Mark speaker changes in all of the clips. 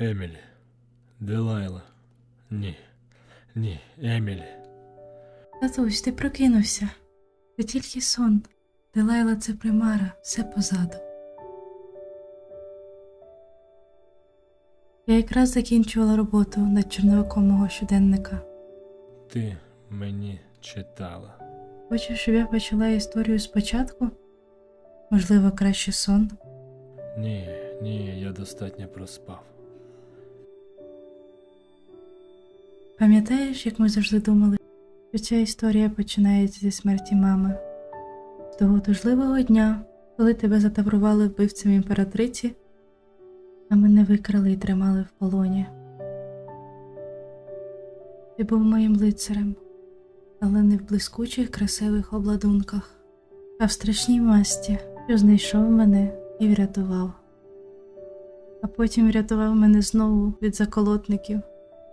Speaker 1: Емілі. Делайла. Ні. Ні, Емілі.
Speaker 2: Татусь, ти прокинувся. Це тільки сон. Делайла це примара, все позаду. Я якраз закінчувала роботу над чорновиком мого щоденника.
Speaker 1: Ти мені читала.
Speaker 2: Хочеш, щоб я почала історію спочатку? Можливо, краще сон?
Speaker 1: Ні, ні, я достатньо проспав.
Speaker 2: Пам'ятаєш, як ми завжди думали, що ця історія починається зі смерті мами? З того тужливого дня, коли тебе затаврували вбивцем імператриці, а мене викрали і тримали в полоні. Ти був моїм лицарем, але не в блискучих красивих обладунках, а в страшній масті, що знайшов мене і врятував. А потім врятував мене знову від заколотників,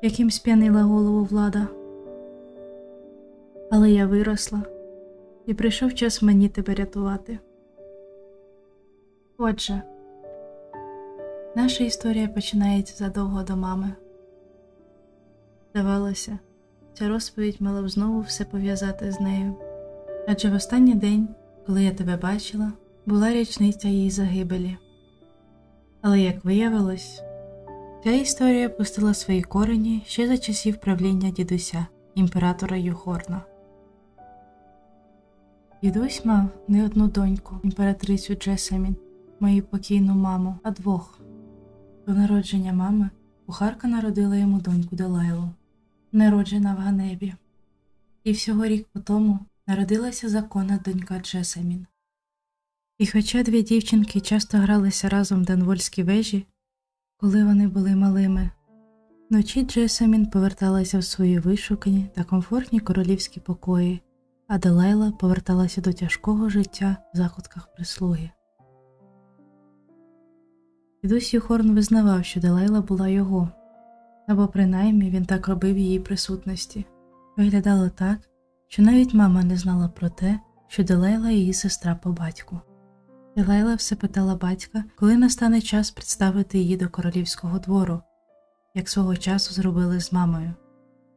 Speaker 2: яким сп'янила голову влада. Але я виросла, і прийшов час мені тебе рятувати. Отже, наша історія починається задовго до мами. Здавалося, ця розповідь мала б знову все пов'язати з нею. Адже в останній день, коли я тебе бачила, була річниця її загибелі. Але, як виявилось, ця історія пустила свої корені ще за часів правління дідуся, імператора Юхорна. Дідусь мав не одну доньку, імператрицю Джесамін, мою покійну маму, а двох. До народження мами кухарка народила йому доньку Делайлу, народжена в Ганебі. І всього рік по тому народилася законна донька Джесамін. І хоча дві дівчинки часто гралися разом в Данвольській вежі, коли вони були малими, вночі Джесамін поверталася в свої вишукані та комфортні королівські покої, а Делайла поверталася до тяжкого життя в закутках прислуги. Дідусь Юхорн визнавав, що Делайла була його, або принаймні він так робив її присутності. Виглядало так, що навіть мама не знала про те, що Делайла її сестра по батьку. Делайла все питала батька, коли настане час представити її до королівського двору, як свого часу зробили з мамою.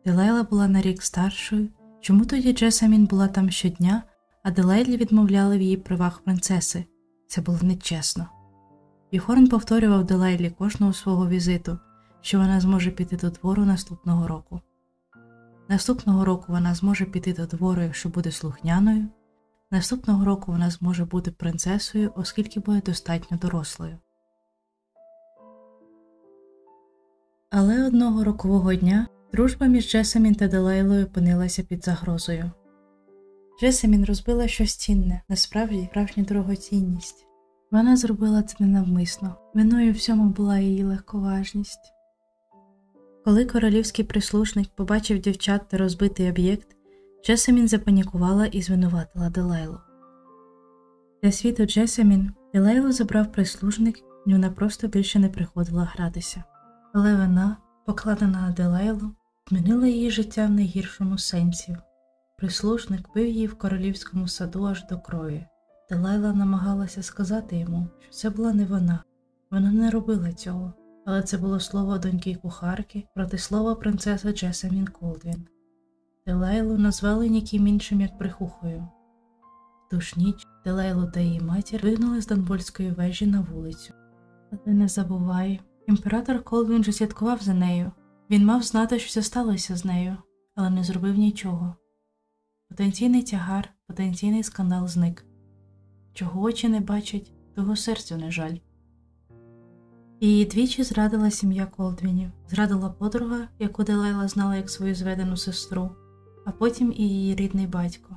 Speaker 2: Делайла була на рік старшою, чому тоді Джесамін була там щодня, а Делайлі відмовляли в її правах принцеси. Це було нечесно. Юхорн повторював Делайлі кожного свого візиту, що вона зможе піти до двору наступного року. Наступного року вона зможе піти до двору, якщо буде слухняною. Наступного року вона зможе бути принцесою, оскільки буде достатньо дорослою. Але одного рокового дня дружба між Джесамін та Делайлою опинилася під загрозою. Джесамін розбила щось цінне, насправді справжню дорогоцінність. Вона зробила це ненавмисно, виною всьому була її легковажність. Коли королівський прислужник побачив дівчат та розбитий об'єкт, Джесамін запанікувала і звинуватила Делайлу. Для світу Джесамін Делайлу забрав прислужник, і вона просто більше не приходила гратися. Але вона, покладена на Делайлу, змінила її життя в найгіршому сенсі. Прислужник бив її в королівському саду аж до крові. Делайла намагалася сказати йому, що це була не вона, вона не робила цього, але це було слово доньки кухарки проти слова принцеси Джесамін Колдвін. Делайлу назвали ніким іншим як прихухою. Ту ж ніч Делайлу та її матір вигнали з Донбольської вежі на вулицю. Але не забувай, імператор Колвін же слідкував за нею. Він мав знати, що це сталося з нею, але не зробив нічого. Потенційний тягар, потенційний скандал зник. Чого очі не бачать, того серцю не жаль. Її двічі зрадила сім'я Колдвінів, зрадила подруга, яку Делайла знала як свою зведену сестру, а потім і її рідний батько.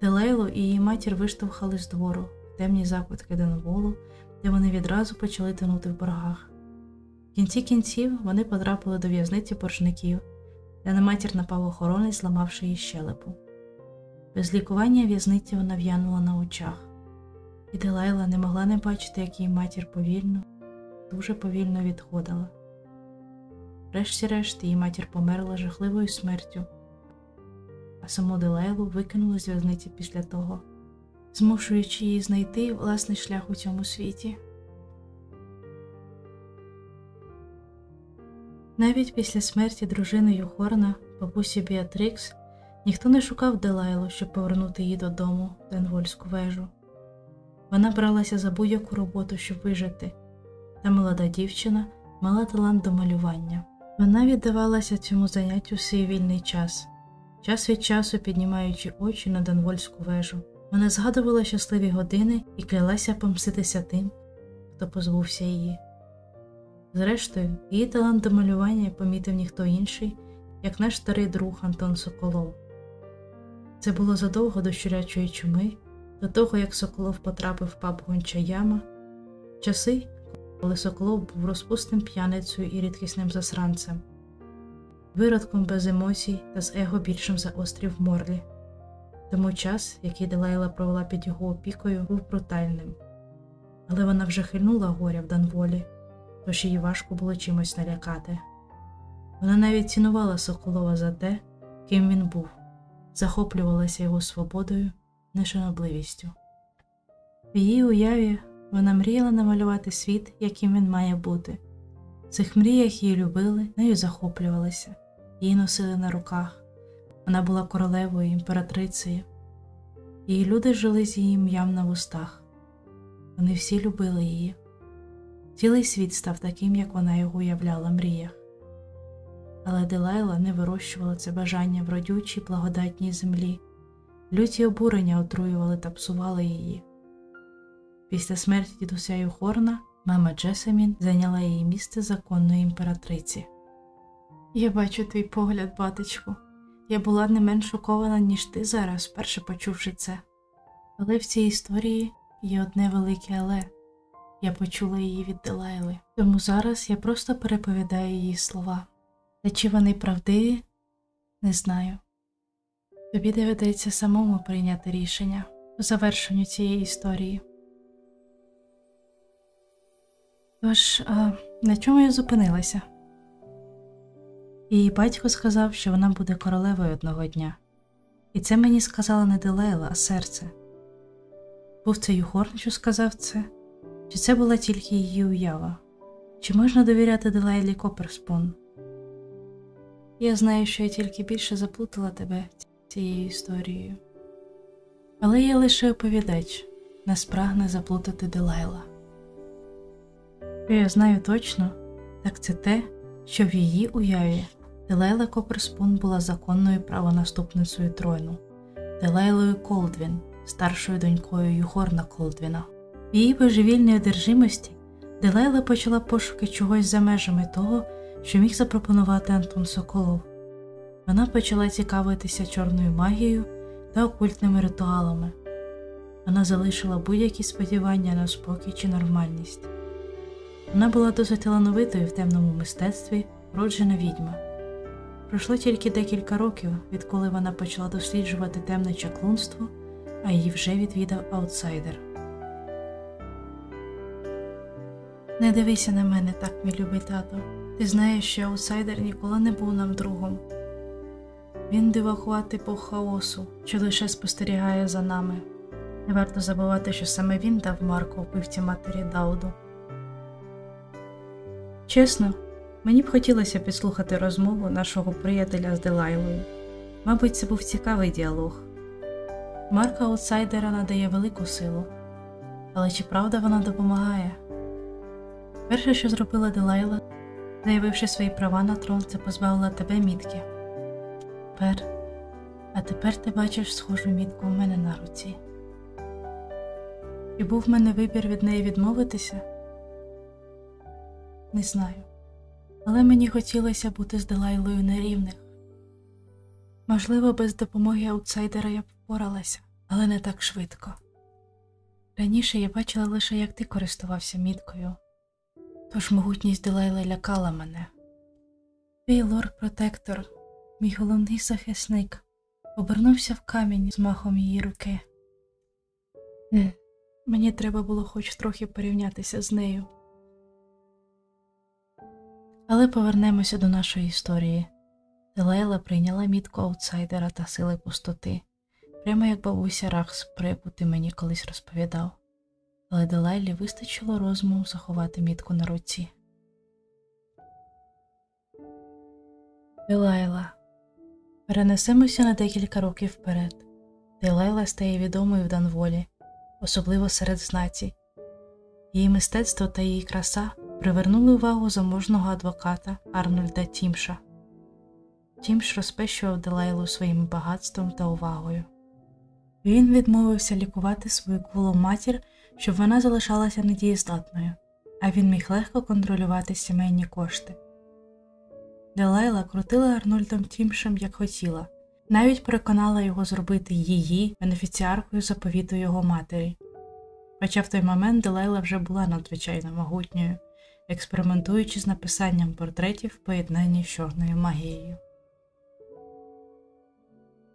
Speaker 2: Делейлу і її матір виштовхали з двору в темні закутки Денволу, де вони відразу почали тонути в боргах. В кінці кінців вони потрапили до в'язниці боржників, де на матір напав охоронець, зламавши її щелепу. Без лікування в'язниці вона в'янула на очах, і Делайла не могла не бачити, як її матір повільно, дуже повільно відходила. Врешті-решт її матір померла жахливою смертю, а саму Делайлу викинули з в'язниці після того, змушуючи її знайти власний шлях у цьому світі. Навіть після смерті дружини Юхорна, бабусі Біатрікс, ніхто не шукав Делайлу, щоб повернути її додому в Денвольську вежу. Вона бралася за будь-яку роботу, щоб вижити, та молода дівчина мала талант до малювання. Вона віддавалася цьому заняттю свій вільний час, час від часу піднімаючи очі на Денвольську вежу. Вона згадувала щасливі години і клялася помститися тим, хто позбувся її. Зрештою, її талант до малювання помітив ніхто інший, як наш старий друг Антон Соколов. Це було задовго до щурячої чуми, до того як Соколов потрапив в паб гонча яма, часи, коли Соколов був розпусним п'яницею і рідкісним засранцем, виродком без емоцій та з его більшим за острів Морлі. Тому час, який Делайла провела під його опікою, був брутальним, але вона вже хильнула горя в Данволі, тож її важко було чимось налякати. Вона навіть цінувала Соколова за те, ким він був, захоплювалася його свободою, нешанобливістю. В її уяві вона мріяла намалювати світ, яким він має бути. В цих мріях її любили, нею захоплювалися, її носили на руках. Вона була королевою, імператрицею. Її люди жили з її ім'ям на вустах. Вони всі любили її. Цілий світ став таким, як вона його уявляла в мріях. Але Делайла не вирощувала це бажання в родючій, благодатній землі, люті обурення отруювали та псували її. Після смерті дідуся Юхорна мама Джесамін зайняла її місце законної імператриці. Я бачу твій погляд, батечку. Я була не менш шокована, ніж ти зараз, вперше почувши це. Але в цій історії є одне велике але я почула її від Делайли, тому зараз я просто переповідаю її слова. Та чи вони правдиві, не знаю. Тобі доведеться самому прийняти рішення по завершенню цієї історії. Тож, а, на чому я зупинилася? Її батько сказав, що вона буде королевою одного дня, і це мені сказала не Делейла, а серце. Був це Юхорн, що сказав це, чи це була тільки її уява? Чи можна довіряти Делайлі Коперспун? Я знаю, що я тільки більше заплутала тебе цією історією. Але я лише оповідач, не спрагне заплутати Делайла. Що я знаю точно, так це те, що в її уяві Делайла Коперспун була законною правонаступницею трону, Делайлою Колдвін, старшою донькою Юхорна Колдвіна. В її божевільній одержимості Делайла почала пошуки чогось за межами того, що міг запропонувати Антон Соколов. Вона почала цікавитися чорною магією та окультними ритуалами. Вона залишила будь-які сподівання на спокій чи нормальність. Вона була досить талановитою в темному мистецтві, роджена відьма. Пройшло тільки декілька років, відколи вона почала досліджувати темне чаклунство, а її вже відвідав аутсайдер. Не дивися на мене так, мій любий тато. Ти знаєш, що аутсайдер ніколи не був нам другом. Він дивахувати по хаосу, що лише спостерігає за нами. Не варто забувати, що саме він дав Марку вбивці матері Дауду. Чесно, мені б хотілося підслухати розмову нашого приятеля з Делайлою. Мабуть, це був цікавий діалог. Марка аутсайдера надає велику силу, але чи правда вона допомагає? Перше, що зробила Делайла, заявивши свої права на трон, це позбавила тебе мітки. Тепер, а тепер ти бачиш схожу мітку у мене на руці. І був в мене вибір від неї відмовитися? Не знаю, але мені хотілося бути з Делайлою на рівних. Можливо, без допомоги аутсайдера я впоралася, але не так швидко. Раніше я бачила лише, як ти користувався міткою, тож могутність Делайли лякала мене. Твій лорд-протектор, мій головний захисник, обернувся в камінь з махом її руки. Мені треба було хоч трохи порівнятися з нею. Але повернемося до нашої історії. Делайла прийняла мітку аутсайдера та сили пустоти, прямо як бабуся Рахс, про ти мені колись розповідав, але Делайлі вистачило розуму заховати мітку на руці. Делайла. Перенесемося на декілька років вперед. Делайла стає відомою в Данволі, особливо серед знаті. Її мистецтво та її краса привернули увагу заможного адвоката Арнольда Тімша. Тімш розпещував Делайлу своїм багатством та увагою. Він відмовився лікувати свою кволу матір, щоб вона залишалася недієздатною, а він міг легко контролювати сімейні кошти. Делайла крутила Арнольдом Тімшем як хотіла, навіть переконала його зробити її бенефіціаркою заповіту його матері. Хоча в той момент Делайла вже була надзвичайно могутньою, експериментуючи з написанням портретів в поєднанні з чорною магією.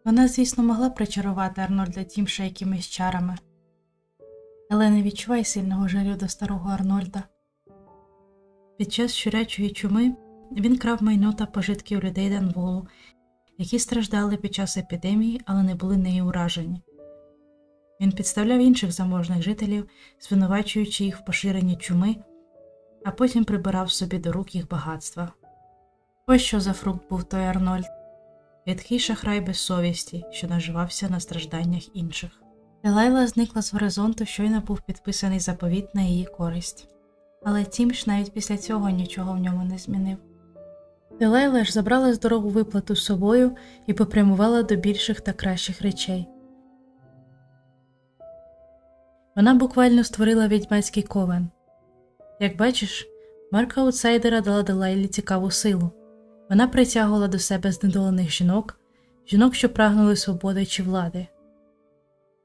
Speaker 2: Вона, звісно, могла причарувати Арнольда Тімша якимись чарами, але не відчувай сильного жалю до старого Арнольда. Під час щурячої чуми він крав майно та пожитки у людей Данволу, які страждали під час епідемії, але не були нею уражені. Він підставляв інших заможних жителів, звинувачуючи їх в поширенні чуми, а потім прибирав собі до рук їх багатства. Ось що за фрукт був той Арнольд, рідкий шахрай без совісті, що наживався на стражданнях інших. Делайла зникла з горизонту, щойно був підписаний заповіт на її користь, але Тімш навіть після цього нічого в ньому не змінив. Делайла ж забрала здорову виплату з собою і попрямувала до більших та кращих речей. Вона буквально створила відьмацький ковен. Як бачиш, марка аутсайдера дала Делайлі цікаву силу. Вона притягувала до себе знедолених жінок, жінок, що прагнули свободи чи влади,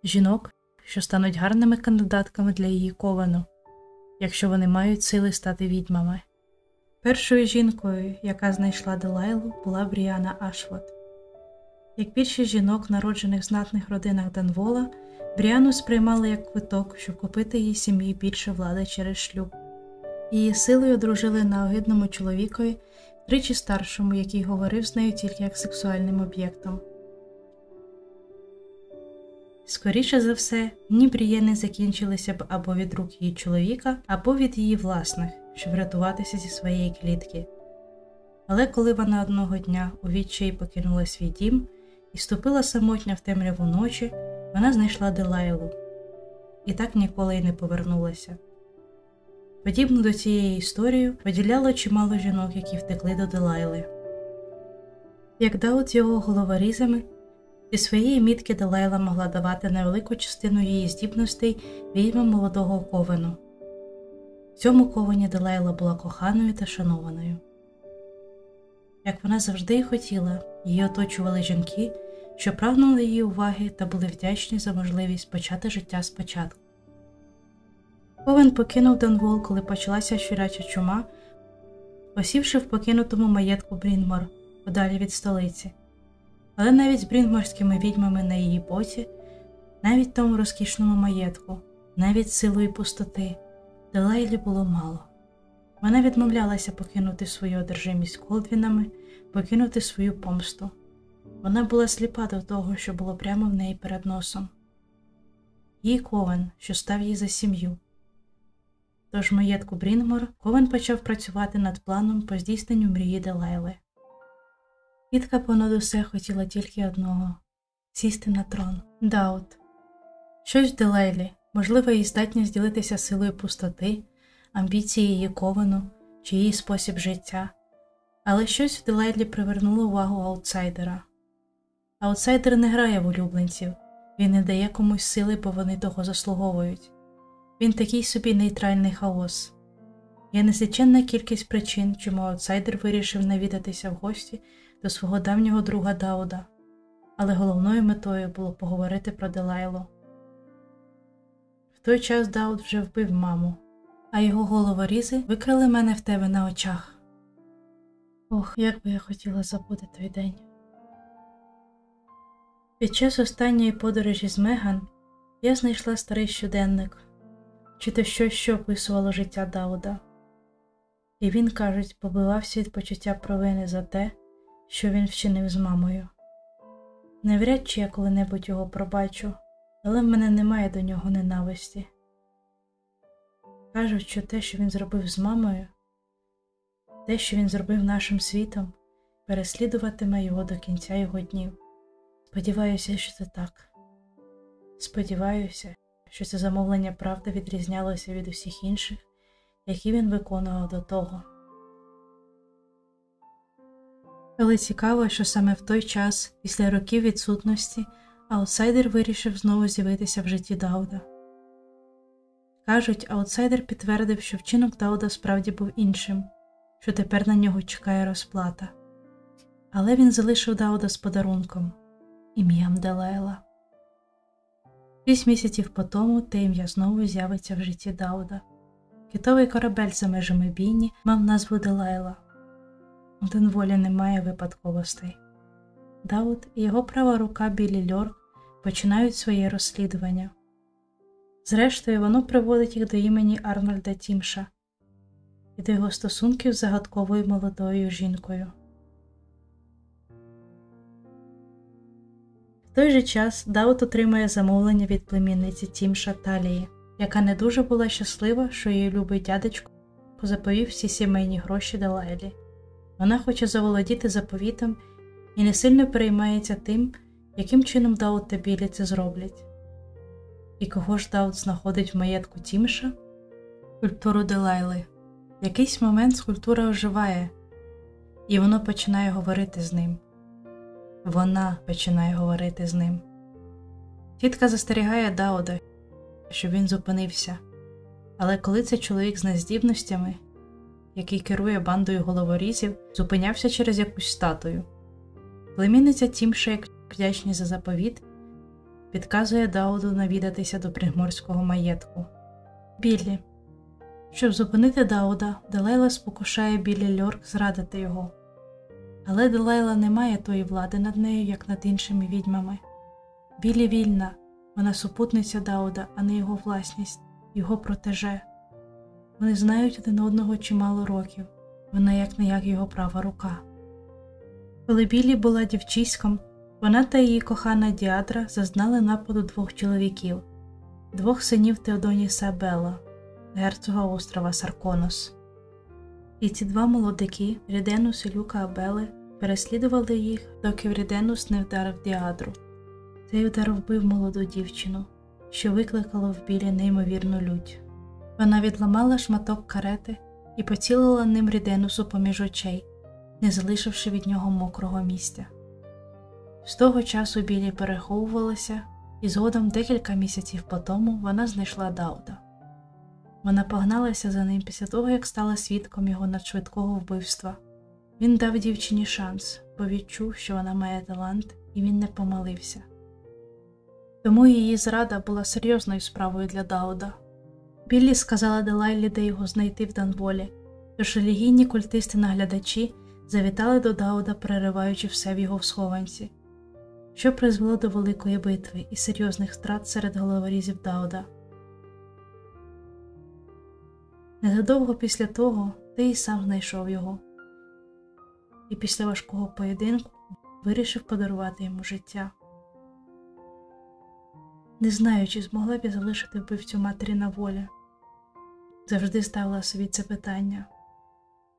Speaker 2: жінок, що стануть гарними кандидатками для її ковану, якщо вони мають сили стати відьмами. Першою жінкою, яка знайшла Делайлу, була Бріана Ашвот. Як більшість жінок, народжених в знатних родинах Данвола, Бріану сприймали як квиток, щоб купити її сім'ї більше влади через шлюб. Її силою одружили на огидному чоловікові, тричі старшому, який говорив з нею тільки як сексуальним об'єктом. Скоріше за все, ні брієни закінчилися б або від рук її чоловіка, або від її власних, щоб врятуватися зі своєї клітки. Але коли вона одного дня у відчаї покинула свій дім і ступила самотня в темряву ночі, вона знайшла Делайлу і так ніколи й не повернулася. Подібно до цієї історії поділяло чимало жінок, які втекли до Делайли. Як Даут з його головорізами, зі своєї мітки Делайла могла давати невелику частину її здібностей відьмам молодого ковену. В цьому ковані Делайла була коханою та шанованою. Як вона завжди й хотіла, її оточували жінки, що прагнули її уваги та були вдячні за можливість почати життя спочатку. Ковен покинув Донвол, коли почалася щуряча чума, посівши в покинутому маєтку Брінмор подалі від столиці. Але навіть з брінморськими відьмами на її боці, навіть тому розкішному маєтку, навіть силою пустоти, Делайлі було мало. Вона відмовлялася покинути свою одержимість колдвінами, покинути свою помсту. Вона була сліпа до того, що було прямо в неї перед носом. Їй ковен, що став їй за сім'ю. Тож маєтку Брінгмор Ковен почав працювати над планом по здійсненню мрії Делайли. Кітка понад усе хотіла тільки одного сісти на трон. Даут. Щось в Делайлі, можливо, її здатність ділитися силою пустоти, амбіції її ковану чи її спосіб життя, але щось в Делайлі привернуло увагу аутсайдера. Аутсайдер не грає в улюбленців, він не дає комусь сили, бо вони того заслуговують. Він такий собі нейтральний хаос. Є незліченна кількість причин, чому аутсайдер вирішив навідатися в гості до свого давнього друга Дауда, але головною метою було поговорити про Делайло. В той час Дауд вже вбив маму, а його головорізи викрали мене в тебе на очах. Ох, як би я хотіла забути той день. Під час останньої подорожі з Меган я знайшла старий щоденник, чи то щось, що описувало життя Дауда, і він, кажуть, побивався від почуття провини за те, що він вчинив з мамою. Навряд чи я коли-небудь його пробачу, але в мене немає до нього ненависті. Кажуть, що те, що він зробив з мамою, те, що він зробив нашим світом, переслідуватиме його до кінця його днів. Сподіваюся, що це так. Сподіваюся, що це замовлення правди відрізнялося від усіх інших, які він виконував до того. Але цікаво, що саме в той час, після років відсутності, аутсайдер вирішив знову з'явитися в житті Дауда. Кажуть, аутсайдер підтвердив, що вчинок Дауда справді був іншим, що тепер на нього чекає розплата. Але він залишив Дауда з подарунком ім'ям Делайла. Шість місяців по тому те ім'я знову з'явиться в житті Дауда. Китовий корабель за межами бійні мав назву Делайла. У Денволі немає випадковостей. Дауд і його права рука Білі Льорк починають своє розслідування. Зрештою, воно приводить їх до імені Арнольда Тімша і до його стосунків з загадковою молодою жінкою. В той же час Дауд отримує замовлення від племінниці Тімша Талії, яка не дуже була щаслива, що її любий дядечко заповів всі сімейні гроші Далайлі. Вона хоче заволодіти заповітом і не сильно переймається тим, яким чином Дауд та Білі це зроблять. І кого ж Дауд знаходить в маєтку Тімша? Культуру Делайли. В якийсь момент скульптура оживає, і воно починає говорити з ним. Вона починає говорити з ним. Тітка застерігає Дауда, щоб він зупинився. Але коли цей чоловік з нездібностями, який керує бандою головорізів, зупинявся через якусь статую. Племінниця Тімша, як вдячні за заповіт, підказує Дауду навідатися до приморського маєтку. Біллі. Щоб зупинити Дауда, Делайла спокушає Біллі Льорк зрадити його. Але Делайла не має тої влади над нею, як над іншими відьмами. Білі вільна, вона супутниця Дауда, а не його власність, його протеже. Вони знають один одного чимало років, вона як не як його права рука. Коли Білі була дівчиськом, вона та її кохана Діадра зазнали нападу двох чоловіків, двох синів Теодоніса Белла, герцога острова Сарконос. І ці два молодики, Ріденус і Люка Абели, переслідували їх, доки Ріденус не вдарив Діадру. Цей удар вбив молоду дівчину, що викликало в білі неймовірну лють. Вона відламала шматок карети і поцілила ним Ріденусу поміж очей, не залишивши від нього мокрого місця. З того часу білі переховувалася, і згодом декілька місяців по тому вона знайшла Дауда. Вона погналася за ним після того, як стала свідком його надшвидкого вбивства. Він дав дівчині шанс, бо відчув, що вона має талант, і він не помилився. Тому її зрада була серйозною справою для Дауда. Біллі сказала Делайлі, де його знайти в Данволі, тож релігійні культисти-наглядачі завітали до Дауда, перериваючи все в його схованці, що призвело до великої битви і серйозних втрат серед головорізів Дауда. Незадовго після того ти і сам знайшов його, і після важкого поєдинку вирішив подарувати йому життя. Не знаю, чи змогла б я залишити вбивцю матері на волі. Завжди ставила собі це питання.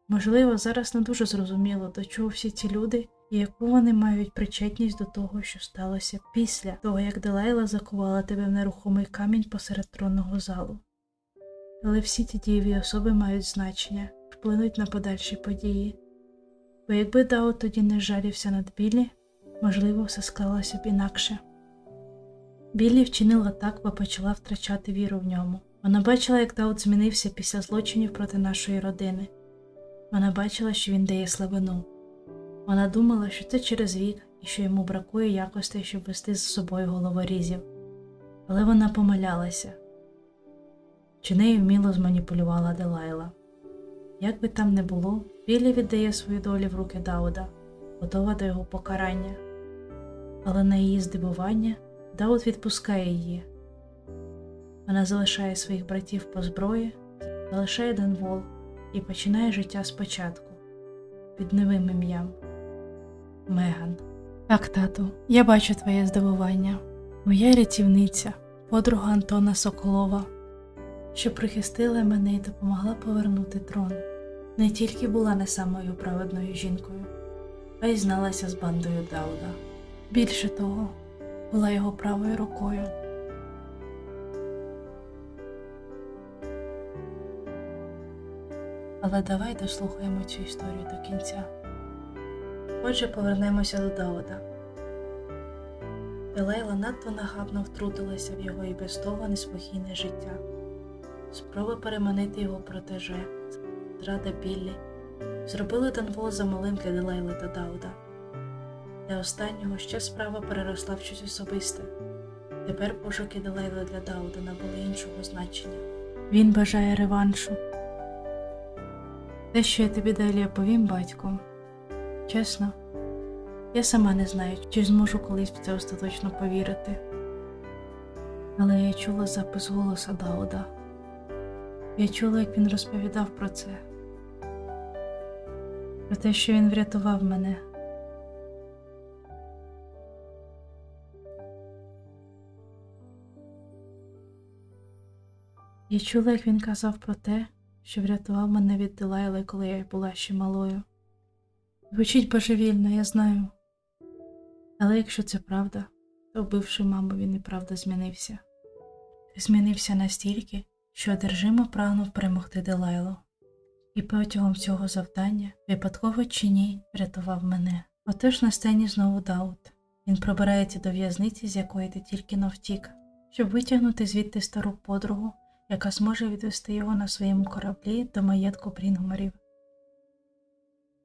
Speaker 2: Можливо, зараз не дуже зрозуміло, до чого всі ці люди і яку вони мають причетність до того, що сталося після того, як Делайла закувала тебе в нерухомий камінь посеред тронного залу. Але всі ті дієві особи мають значення, вплинуть на подальші події. Бо якби Дао тоді не жалівся над Біллі, можливо, все склалося б інакше. Біллі вчинила так, бо почала втрачати віру в ньому. Вона бачила, як Даут змінився після злочинів проти нашої родини. Вона бачила, що він дає слабину. Вона думала, що це через вік і що йому бракує якостей, щоб вести з собою головорізів. Але вона помилялася чи нею вміло зманіпулювала Делайла. Як би там не було, Біллі віддає свою долю в руки Дауда, готова до його покарання. Але на її здивування Дауд відпускає її. Вона залишає своїх братів по зброї, залишає Денвол і починає життя спочатку під новим ім'ям Меган. Так, тату, я бачу твоє здивування, моя рятівниця, подруга Антона Соколова, що прихистила мене і допомогла повернути трон, не тільки була не самою праведною жінкою, а й зналася з бандою Дауда. Більше того, була його правою рукою. Але давай дослухаємо цю історію до кінця. Отже, повернемося до Дауда. Елейла надто нагабно втрутилася в його і без того неспокійне життя. Спроба переманити його протеже, зрада Біллі, зробили Данвол замалим для Делайли та Дауда. Для останнього ще справа переросла в щось особисте. Тепер пошуки Делайли для Дауда набули іншого значення. Він бажає реваншу. Те, що я тобі далі оповім, батько, чесно, я сама не знаю, чи зможу колись в це остаточно повірити. Але я чула запис голоса Дауда. Я чула, як він розповідав про це, про те, що він врятував мене. Я чула, як він казав про те, що врятував мене від Дилайли, коли я була ще малою. Звучить божевільно, я знаю. Але якщо це правда, то вбивши маму, він і правда змінився. Змінився настільки, що одержимо прагнув перемогти Делайлу. І протягом цього завдання, випадково чи ні, врятував мене. Отож на сцені знову Даут. Він пробирається до в'язниці, з якої ти тільки но втік, щоб витягнути звідти стару подругу, яка зможе відвести його на своєму кораблі до маєтку Брінгмарів.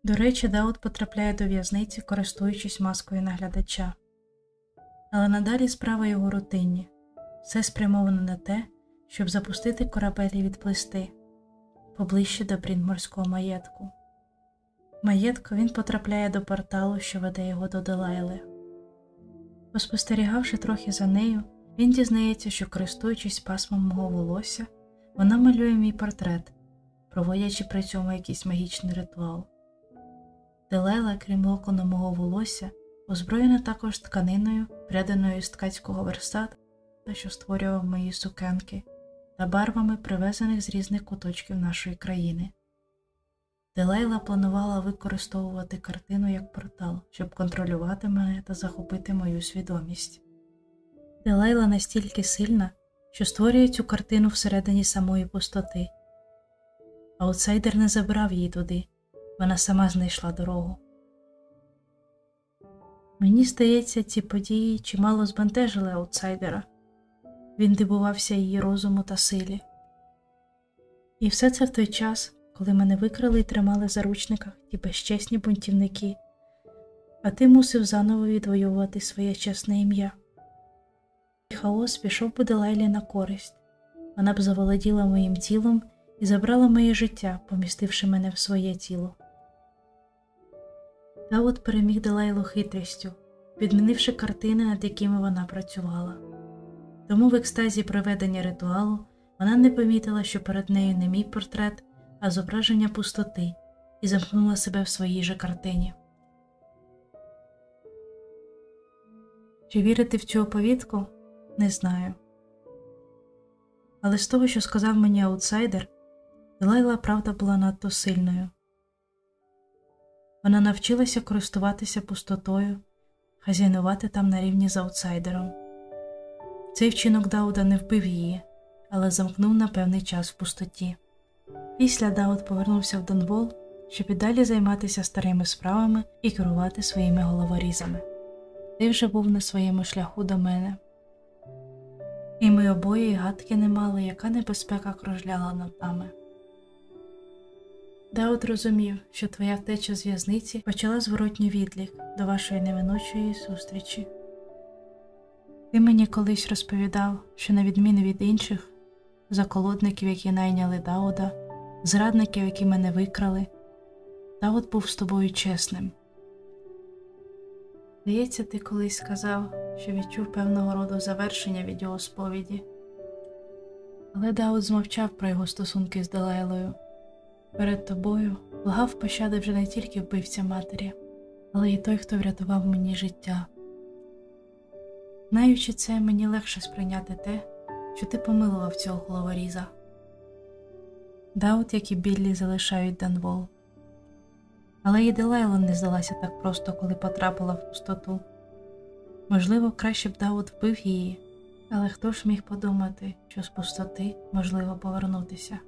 Speaker 2: До речі, Даут потрапляє до в'язниці, користуючись маскою наглядача. Але надалі справа його рутинні все спрямовано на те, щоб запустити корабель і відплисти поближче до Брінгморського маєтку. Маєтку він потрапляє до порталу, що веде його до Делайли. Поспостерігавши трохи за нею, він дізнається, що, користуючись пасмом мого волосся, вона малює мій портрет, проводячи при цьому якийсь магічний ритуал. Делайла, крім локону мого волосся, озброєна також тканиною, пряданою з ткацького верстата, що створював мої сукенки, та барвами, привезених з різних куточків нашої країни. Делайла планувала використовувати картину як портал, щоб контролювати мене та захопити мою свідомість. Делайла настільки сильна, що створює цю картину всередині самої пустоти. Аутсайдер не забрав її туди, вона сама знайшла дорогу. Мені здається, ці події чимало збентежили аутсайдера. Він дивувався її розуму та силі. І все це в той час, коли мене викрали і тримали в заручниках ті безчесні бунтівники, а ти мусив заново відвоювати своє чесне ім'я. Хаос пішов би Делайлі на користь, вона б заволоділа моїм тілом і забрала моє життя, помістивши мене в своє тіло. Дауд переміг Делайлу хитрістю, відмінивши картини, над якими вона працювала. Тому в екстазі проведення ритуалу вона не помітила, що перед нею не мій портрет, а зображення пустоти, і замкнула себе в своїй же картині. Чи вірити в цю оповідку? Не знаю. Але з того, що сказав мені аутсайдер, Делайла правда була надто сильною. Вона навчилася користуватися пустотою, хазяйнувати там на рівні з аутсайдером. Цей вчинок Дауда не вбив її, але замкнув на певний час в пустоті. Після Дауд повернувся в Донвол, щоб і далі займатися старими справами і керувати своїми головорізами. Ти вже був на своєму шляху до мене. І ми обоє й гадки не мали, яка небезпека кружляла над нами. Дауд розумів, що твоя втеча з в'язниці почала зворотній відлік до вашої неминучої зустрічі. Ти мені колись розповідав, що, на відміну від інших, заколодників, які найняли Дауда, зрадників, які мене викрали, Дауд був з тобою чесним. Здається, ти колись сказав, що відчув певного роду завершення від його сповіді, але Дауд змовчав про його стосунки з Делайлою. Перед тобою благав пощади вже не тільки вбивця матері, але й той, хто врятував мені життя. Знаючи це, мені легше сприйняти те, що ти помилував цього головоріза. Даут, як і Біллі, залишають Данвол. Але і Делайло не здалася так просто, коли потрапила в пустоту. Можливо, краще б Дауд вбив її, але хто ж міг подумати, що з пустоти можливо повернутися?